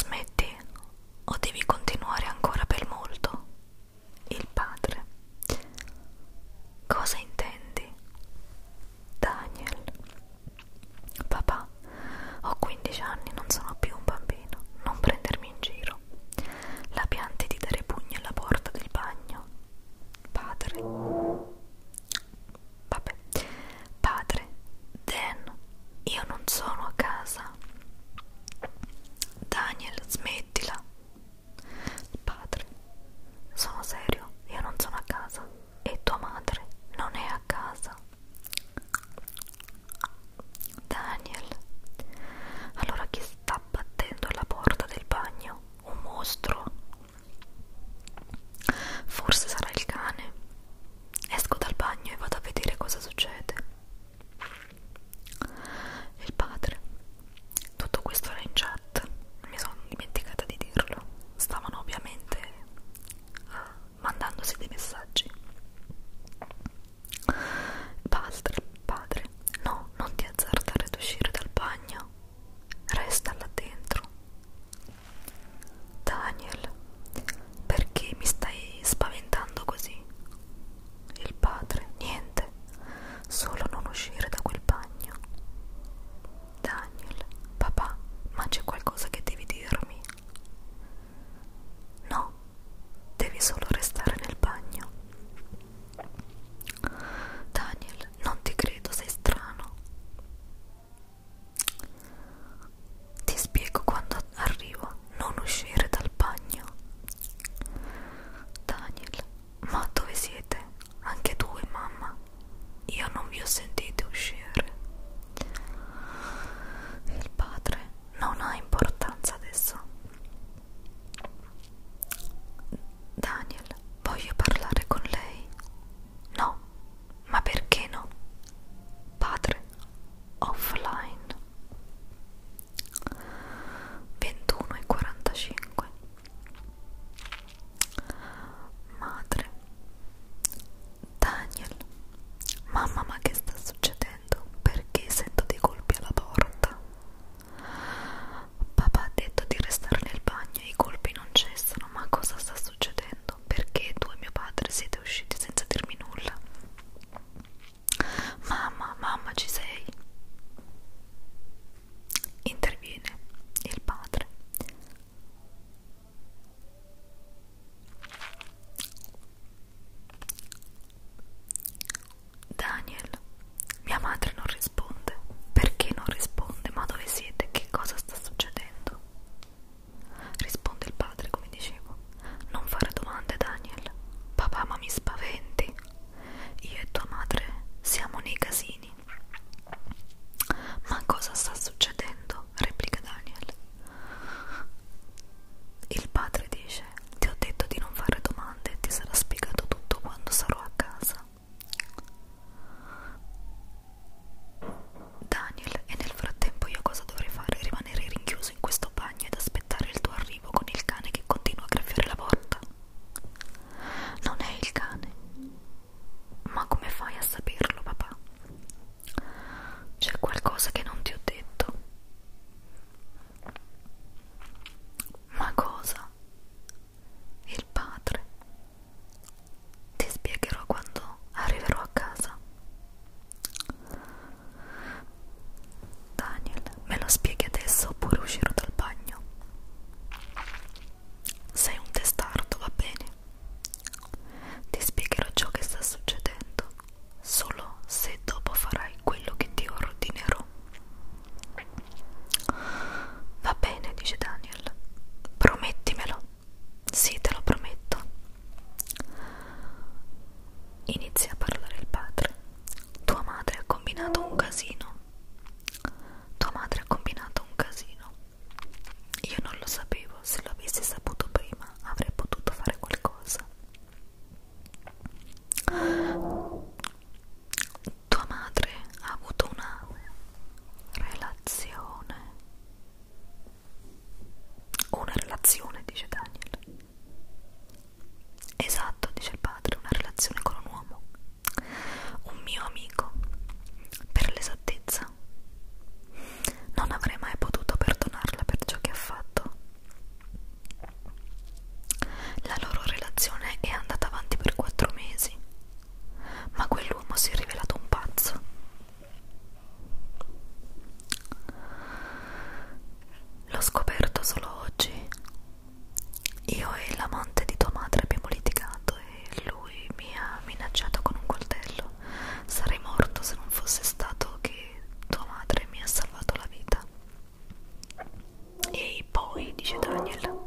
Smith solo 就到你了。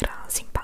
era simpatico.